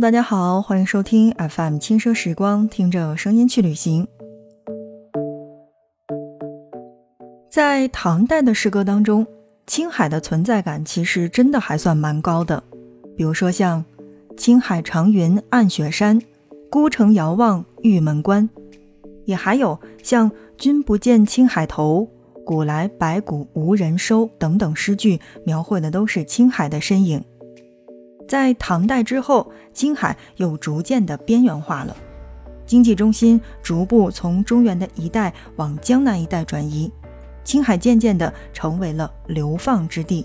大家好，欢迎收听 FM 轻奢时光，听着声音去旅行。在唐代的诗歌当中，青海的存在感其实真的还算蛮高的。比如说像“青海长云暗雪山，孤城遥望玉门关”，也还有像“君不见青海头，古来白骨无人收”等等诗句，描绘的都是青海的身影。在唐代之后，青海又逐渐的边缘化了，经济中心逐步从中原的一带往江南一带转移，青海渐渐的成为了流放之地。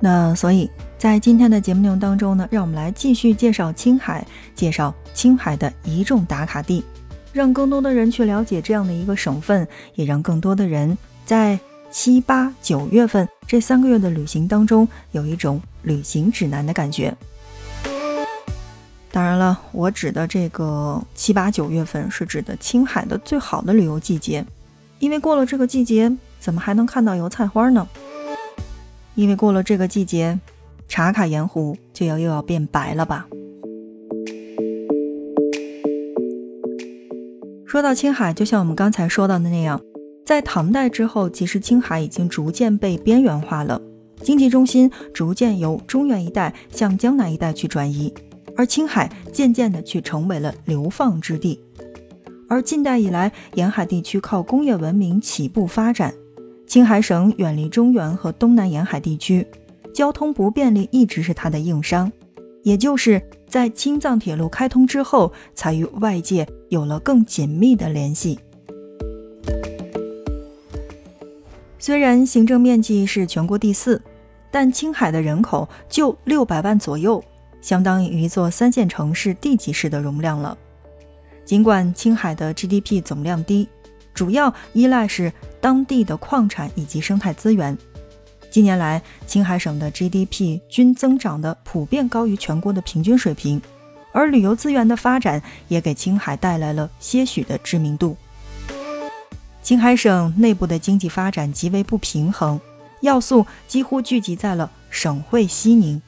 那所以在今天的节目内容当中呢，让我们来继续介绍青海，介绍青海的一众打卡地，让更多的人去了解这样的一个省份，也让更多的人在。七八九月份这三个月的旅行当中，有一种旅行指南的感觉。当然了，我指的这个七八九月份是指的青海的最好的旅游季节，因为过了这个季节，怎么还能看到油菜花呢？因为过了这个季节，茶卡盐湖就要又要变白了吧？说到青海，就像我们刚才说到的那样。在唐代之后，其实青海已经逐渐被边缘化了，经济中心逐渐由中原一带向江南一带去转移，而青海渐渐的去成为了流放之地。而近代以来，沿海地区靠工业文明起步发展，青海省远离中原和东南沿海地区，交通不便利一直是它的硬伤，也就是在青藏铁路开通之后，才与外界有了更紧密的联系。虽然行政面积是全国第四，但青海的人口就六百万左右，相当于一座三线城市地级市的容量了。尽管青海的 GDP 总量低，主要依赖是当地的矿产以及生态资源。近年来，青海省的 GDP 均增长的普遍高于全国的平均水平，而旅游资源的发展也给青海带来了些许的知名度。青海省内部的经济发展极为不平衡，要素几乎聚集在了省会西宁。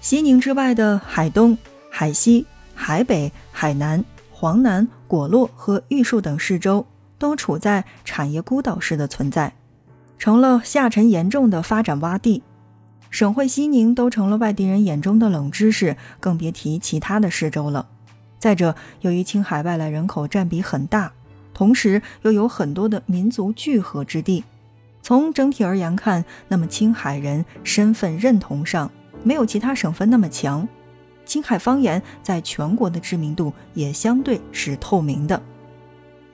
西宁之外的海东、海西、海北、海南、黄南、果洛和玉树等市州，都处在产业孤岛式的存在，成了下沉严重的发展洼地。省会西宁都成了外地人眼中的冷知识，更别提其他的市州了。再者，由于青海外来人口占比很大。同时又有很多的民族聚合之地，从整体而言看，那么青海人身份认同上没有其他省份那么强，青海方言在全国的知名度也相对是透明的。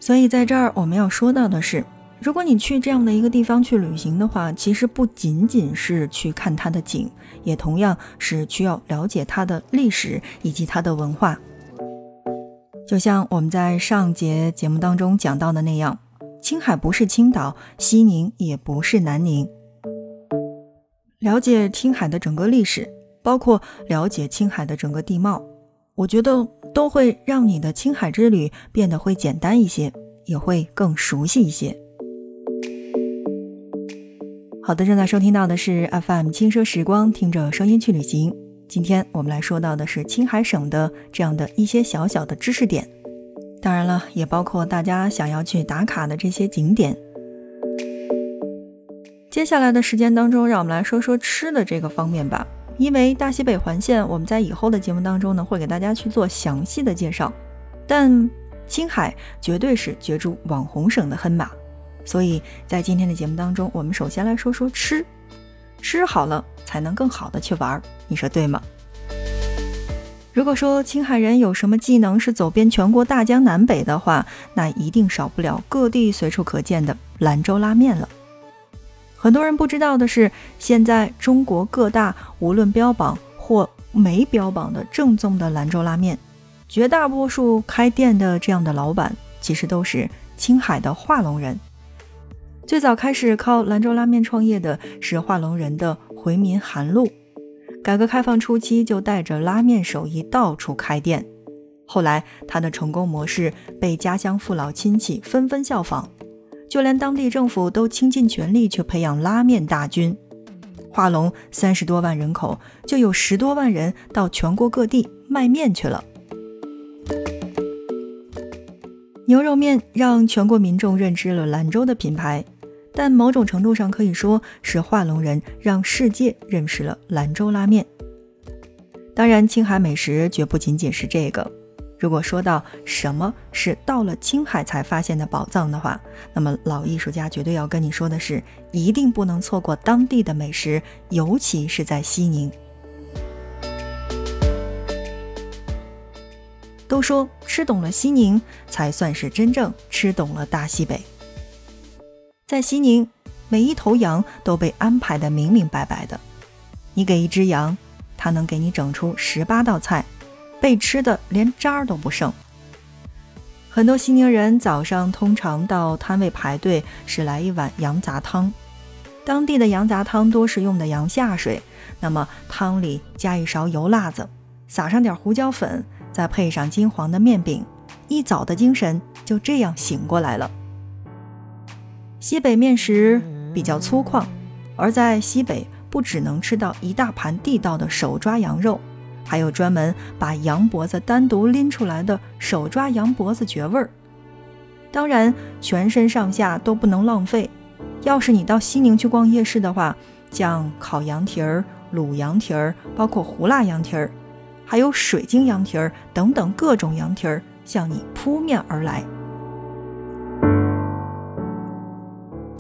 所以在这儿我们要说到的是，如果你去这样的一个地方去旅行的话，其实不仅仅是去看它的景，也同样是需要了解它的历史以及它的文化。就像我们在上节节目当中讲到的那样，青海不是青岛，西宁也不是南宁。了解青海的整个历史，包括了解青海的整个地貌，我觉得都会让你的青海之旅变得会简单一些，也会更熟悉一些。好的，正在收听到的是 FM 轻奢时光，听着声音去旅行。今天我们来说到的是青海省的这样的一些小小的知识点，当然了，也包括大家想要去打卡的这些景点。接下来的时间当中，让我们来说说吃的这个方面吧。因为大西北环线，我们在以后的节目当中呢，会给大家去做详细的介绍。但青海绝对是角逐网红省的黑马，所以在今天的节目当中，我们首先来说说吃。吃好了，才能更好的去玩，你说对吗？如果说青海人有什么技能是走遍全国大江南北的话，那一定少不了各地随处可见的兰州拉面了。很多人不知道的是，现在中国各大无论标榜或没标榜的正宗的兰州拉面，绝大多数开店的这样的老板，其实都是青海的化隆人。最早开始靠兰州拉面创业的是化隆人的回民韩露，改革开放初期就带着拉面手艺到处开店，后来他的成功模式被家乡父老亲戚纷纷效仿，就连当地政府都倾尽全力去培养拉面大军。化隆三十多万人口，就有十多万人到全国各地卖面去了。牛肉面让全国民众认知了兰州的品牌，但某种程度上可以说是化龙人让世界认识了兰州拉面。当然，青海美食绝不仅仅是这个。如果说到什么是到了青海才发现的宝藏的话，那么老艺术家绝对要跟你说的是，一定不能错过当地的美食，尤其是在西宁。都说吃懂了西宁，才算是真正吃懂了大西北。在西宁，每一头羊都被安排的明明白白的，你给一只羊，它能给你整出十八道菜。被吃的连渣儿都不剩。很多西宁人早上通常到摊位排队是来一碗羊杂汤，当地的羊杂汤多是用的羊下水，那么汤里加一勺油辣子，撒上点胡椒粉，再配上金黄的面饼，一早的精神就这样醒过来了。西北面食比较粗犷，而在西北不只能吃到一大盘地道的手抓羊肉。还有专门把羊脖子单独拎出来的手抓羊脖子绝味儿。当然，全身上下都不能浪费。要是你到西宁去逛夜市的话，像烤羊蹄儿、卤羊蹄儿，包括胡辣羊蹄儿，还有水晶羊蹄儿等等各种羊蹄儿向你扑面而来。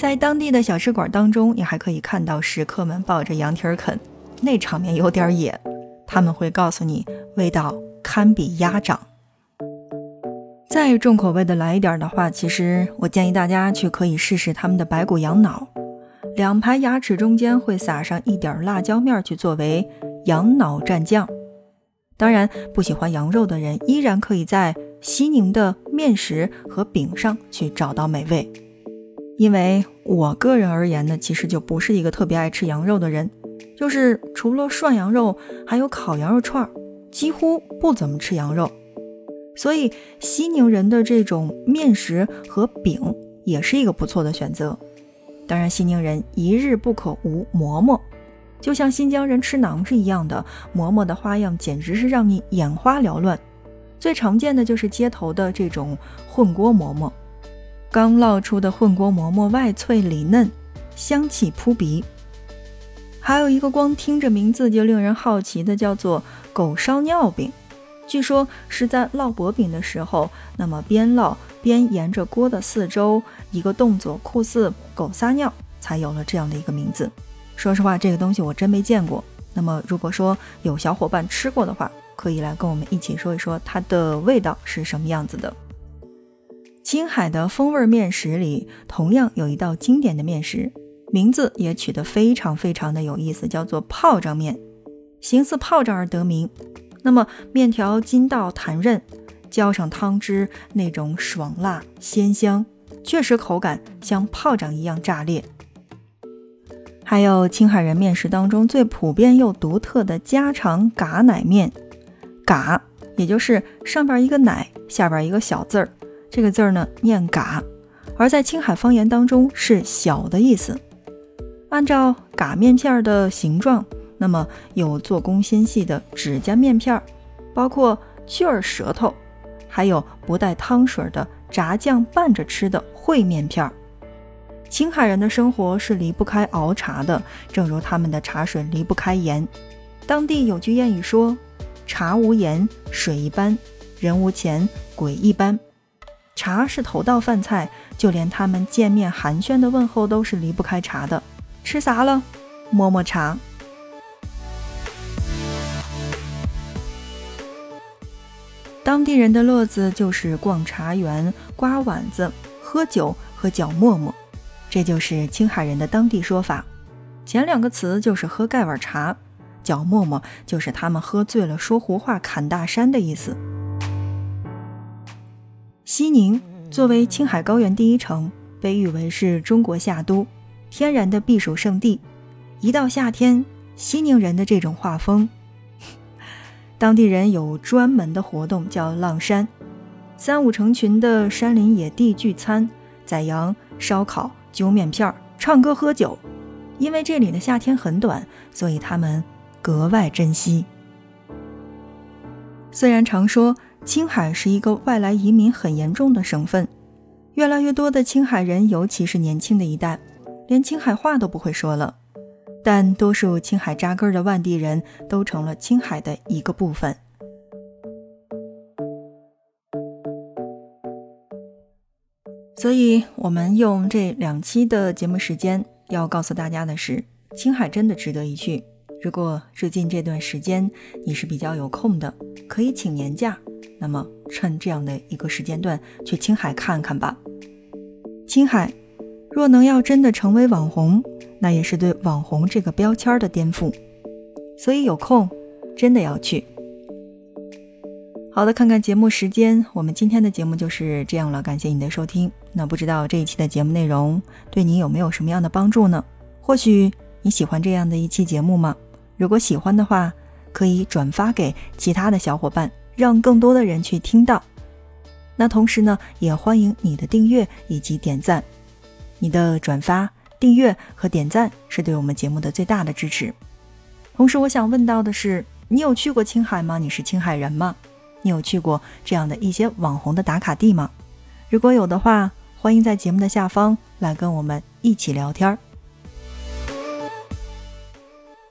在当地的小吃馆当中，你还可以看到食客们抱着羊蹄儿啃，那场面有点野。他们会告诉你，味道堪比鸭掌。再重口味的来一点的话，其实我建议大家去可以试试他们的白骨羊脑，两排牙齿中间会撒上一点辣椒面去作为羊脑蘸酱。当然，不喜欢羊肉的人依然可以在西宁的面食和饼上去找到美味。因为我个人而言呢，其实就不是一个特别爱吃羊肉的人。就是除了涮羊肉，还有烤羊肉串儿，几乎不怎么吃羊肉。所以西宁人的这种面食和饼也是一个不错的选择。当然，西宁人一日不可无馍馍，就像新疆人吃馕是一样的。馍馍的花样简直是让你眼花缭乱。最常见的就是街头的这种混锅馍馍，刚烙出的混锅馍馍外脆里嫩，香气扑鼻。还有一个光听着名字就令人好奇的，叫做狗烧尿饼。据说是在烙薄饼的时候，那么边烙边沿着锅的四周一个动作，酷似狗撒尿，才有了这样的一个名字。说实话，这个东西我真没见过。那么如果说有小伙伴吃过的话，可以来跟我们一起说一说它的味道是什么样子的。青海的风味面食里，同样有一道经典的面食。名字也取得非常非常的有意思，叫做炮仗面，形似炮仗而得名。那么面条筋道弹韧，浇上汤汁，那种爽辣鲜香，确实口感像炮仗一样炸裂。还有青海人面食当中最普遍又独特的家常嘎奶面，嘎也就是上边一个奶，下边一个小字儿，这个字儿呢念嘎，而在青海方言当中是小的意思。按照嘎面片儿的形状，那么有做工纤细的指甲面片儿，包括去耳舌头，还有不带汤水的炸酱拌着吃的烩面片儿。青海人的生活是离不开熬茶的，正如他们的茶水离不开盐。当地有句谚语说：“茶无盐，水一般；人无钱，鬼一般。”茶是头道饭菜，就连他们见面寒暄的问候都是离不开茶的。吃啥了？摸摸茶。当地人的乐子就是逛茶园、刮碗子、喝酒和嚼沫沫，这就是青海人的当地说法。前两个词就是喝盖碗茶，嚼沫沫就是他们喝醉了说胡话、侃大山的意思。西宁作为青海高原第一城，被誉为是中国夏都。天然的避暑胜地，一到夏天，西宁人的这种画风，当地人有专门的活动叫浪山，三五成群的山林野地聚餐，宰羊、烧烤、揪面片、唱歌喝酒，因为这里的夏天很短，所以他们格外珍惜。虽然常说青海是一个外来移民很严重的省份，越来越多的青海人，尤其是年轻的一代，连青海话都不会说了，但多数青海扎根的外地人都成了青海的一个部分。所以，我们用这两期的节目时间，要告诉大家的是，青海真的值得一去。如果最近这段时间你是比较有空的，可以请年假，那么趁这样的一个时间段去青海看看吧。青海若能要真的成为网红，那也是对网红这个标签的颠覆。所以有空真的要去。好的，看看节目时间，我们今天的节目就是这样了。感谢你的收听。那不知道这一期的节目内容对你有没有什么样的帮助呢？或许你喜欢这样的一期节目吗？如果喜欢的话，可以转发给其他的小伙伴，让更多的人去听到。那同时呢，也欢迎你的订阅以及点赞。你的转发、订阅和点赞是对我们节目的最大的支持。同时，我想问到的是，你有去过青海吗？你是青海人吗？你有去过这样的一些网红的打卡地吗？如果有的话，欢迎在节目的下方来跟我们一起聊天儿。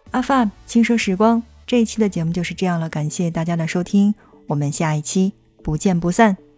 阿范轻奢时光这一期的节目就是这样了，感谢大家的收听，我们下一期不见不散。